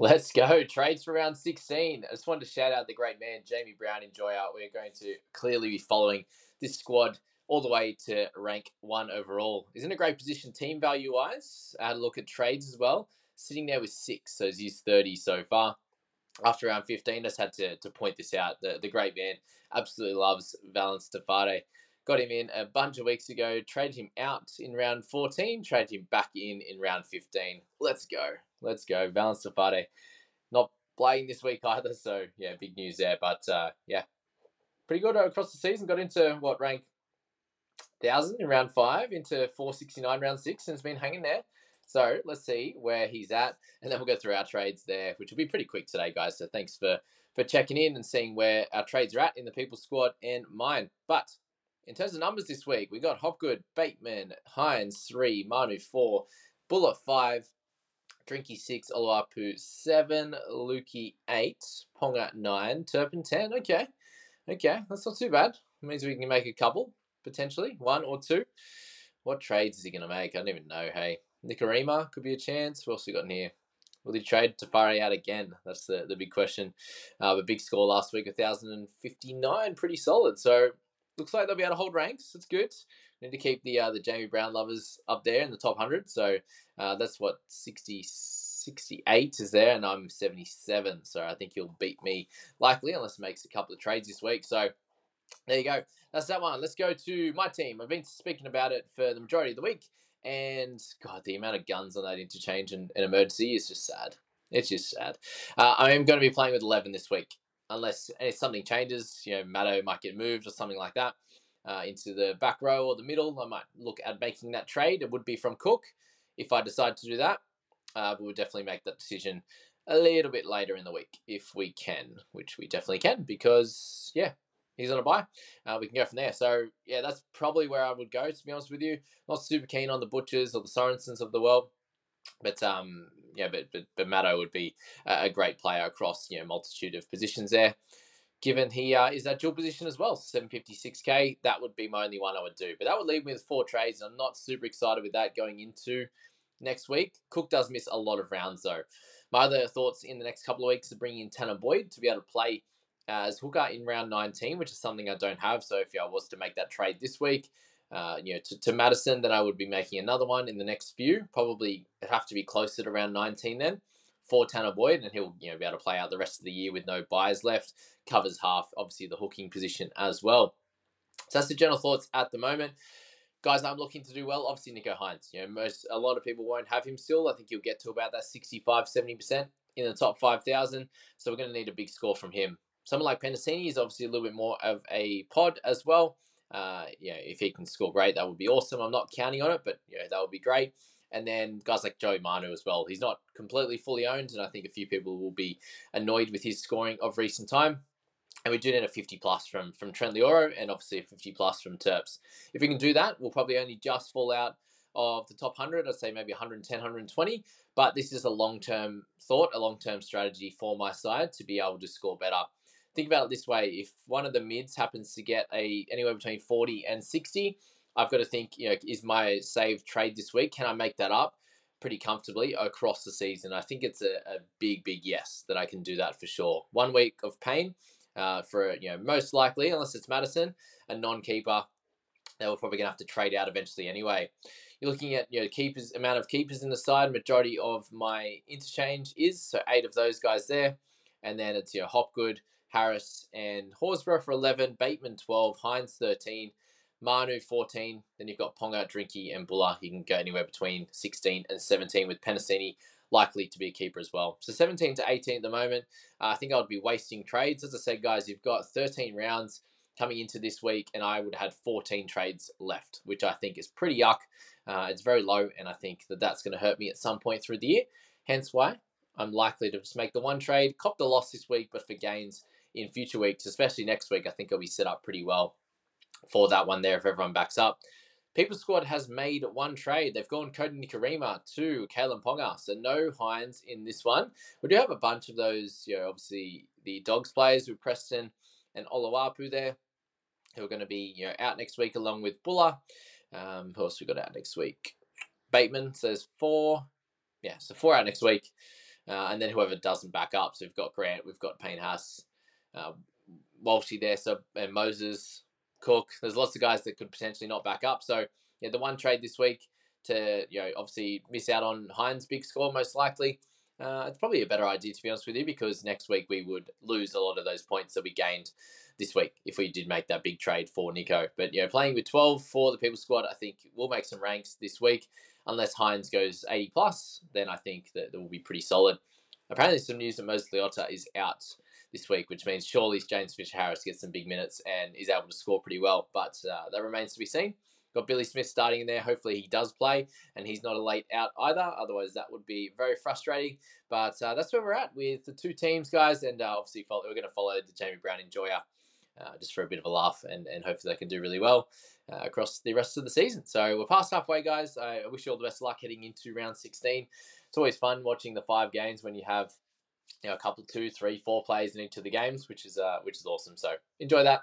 Let's go. Trades for round 16. I just wanted to shout out the great man, Jamie Brown. Enjoy out. We're going to clearly be following this squad all the way to rank one overall. He's in a great position team value wise. I had a look at trades as well. Sitting there with six, so he's 30 so far. After round 15, just had to, to point this out. The, the great man absolutely loves Valynce Te Whare. Got him in a bunch of weeks ago, traded him out in round 14, traded him back in in round 15. Let's go. Let's go. Valynce Te Whare not playing this week either, so yeah, big news there. But uh, yeah, pretty good across the season. Got into what rank? Thousand in round five, into 469 round six, and has been hanging there. So let's see where he's at, and then we'll go through our trades there, which will be pretty quick today, guys. So thanks for for checking in and seeing where our trades are at in the people squad and mine. But in terms of numbers this week, we got Hopgood, Bateman, Hynes three, Manu four, Buller five, Drinky 6, Oluwapu 7, Lukey 8, Ponga 9, Turpin 10. Okay. Okay, that's not too bad. It means we can make a couple, potentially. One or two. What trades is he going to make? I don't even know. Hey, Nikorima could be a chance. What else we got in here? Will he trade Te Whare out again? That's the, the big question. Uh, big score last week, 1,059. Pretty solid. So looks like they'll be able to hold ranks. That's good. Need to keep the uh, the Jamie Brown lovers up there in the top 100. So uh, that's what 60, 68 is there, and I'm 77. So I think he'll beat me likely, unless makes a couple of trades this week. So there you go. That's that one. Let's go to my team. I've been speaking about it for the majority of the week, and God, the amount of guns on that interchange and, and emergency is just sad. It's just sad. Uh, I am going to be playing with 11 this week, unless if something changes. You know, Matto might get moved or something like that uh, into the back row or the middle. I might look at making that trade. It would be from Cook if I decide to do that. Uh, but we'll definitely make that decision a little bit later in the week if we can, which we definitely can because, yeah, he's on a buy. Uh, we can go from there. So, yeah, that's probably where I would go, to be honest with you. Not super keen on the Butchers or the Sorensens of the world. But um, yeah, but but, but Matto would be a great player across you know multitude of positions there given he uh, is that dual position as well, 756k, that would be my only one I would do. But that would leave me with four trades, and I'm not super excited with that going into next week. Cook does miss a lot of rounds though. My other thoughts in the next couple of weeks are bringing in Tanah Boyd to be able to play uh, as hooker in round 19, which is something I don't have. So if I was to make that trade this week, uh, you know, to, to Madison, then I would be making another one in the next few. Probably have to be closer to around 19 then for Tanah Boyd, and he'll you know be able to play out the rest of the year with no buys left. Covers half, obviously the hooking position as well. So that's the general thoughts at the moment. Guys, I'm looking to do well. Obviously, Nico Hynes. You know, most a lot of people won't have him still. I think he'll get to about that 65, 70% in the top 5,000. So we're going to need a big score from him. Someone like Penasini is obviously a little bit more of a pod as well. Uh, yeah, if he can score great, that would be awesome. I'm not counting on it, but yeah, that would be great. And then guys like Joey Manu as well. He's not completely fully owned, and I think a few people will be annoyed with his scoring of recent time. And we do need a 50 plus from from Trent Loiero and obviously a 50 plus from Terps. If we can do that, we'll probably only just fall out of the top 100. I'd say maybe 110, 120. But this is a long term thought, a long term strategy for my side to be able to score better. Think about it this way: if one of the mids happens to get a anywhere between 40 and 60, I've got to think, you know, is my save trade this week? Can I make that up pretty comfortably across the season? I think it's a, a big, big yes that I can do that for sure. One week of pain uh, for, you know, most likely, unless it's Madison, a non keeper, they we're probably going to have to trade out eventually anyway. You're looking at, you know, keepers, amount of keepers in the side. Majority of my interchange is, so eight of those guys there. And then it's, you know, Hopgood, Harris, and Horsburgh for 11, Bateman 12, Hynes 13, Manu 14. Then you've got Ponga, Drinky, and Buller. You can go anywhere between 16 and 17 with Penasini likely to be a keeper as well. So 17 to 18 at the moment. Uh, I think I would be wasting trades. As I said, guys, you've got 13 rounds coming into this week, and I would have had 14 trades left, which I think is pretty yuck. Uh, it's very low, and I think that that's going to hurt me at some point through the year. Hence why I'm likely to just make the one trade, cop the loss this week, but for gains in future weeks, especially next week, I think I'll be set up pretty well for that one there if everyone backs up. People Squad has made one trade. They've gone Kodi Nikorima to Kalyn Ponga. So no Hynes in this one. We do have a bunch of those, you know, obviously the Dogs players with Preston and Oluwapu there, who are going to be, you know, out next week along with Buller. Um, who else we got out next week? Bateman says four. Yeah, so four out next week. uh, and then whoever doesn't back up. So we've got Grant, we've got Payne Haas, uh, Walshy there, so and Moses, Cook. There's lots of guys that could potentially not back up. So yeah, the one trade this week to you know obviously miss out on Hynes' big score most likely. Uh, it's probably a better idea to be honest with you because next week we would lose a lot of those points that we gained this week if we did make that big trade for Nico. But you know, playing with 12 for the people squad, I think we'll make some ranks this week. Unless Hynes goes 80 plus, then I think that, that will be pretty solid. Apparently, some news that Moses Leota is out this week, which means surely James Fisher Harris gets some big minutes and is able to score pretty well. But uh, that remains to be seen. Got Billy Smith starting in there. Hopefully he does play and he's not a late out either. Otherwise, that would be very frustrating. But uh, that's where we're at with the two teams, guys. And uh, obviously, follow, we're going to follow the Jamie Brown enjoyer uh, just for a bit of a laugh and, and hopefully they can do really well uh, across the rest of the season. So we're past halfway, guys. I wish you all the best of luck heading into round 16. It's always fun watching the five games when you have you know, a couple, two, three, four players in each of the games, which is uh, which is awesome. So enjoy that.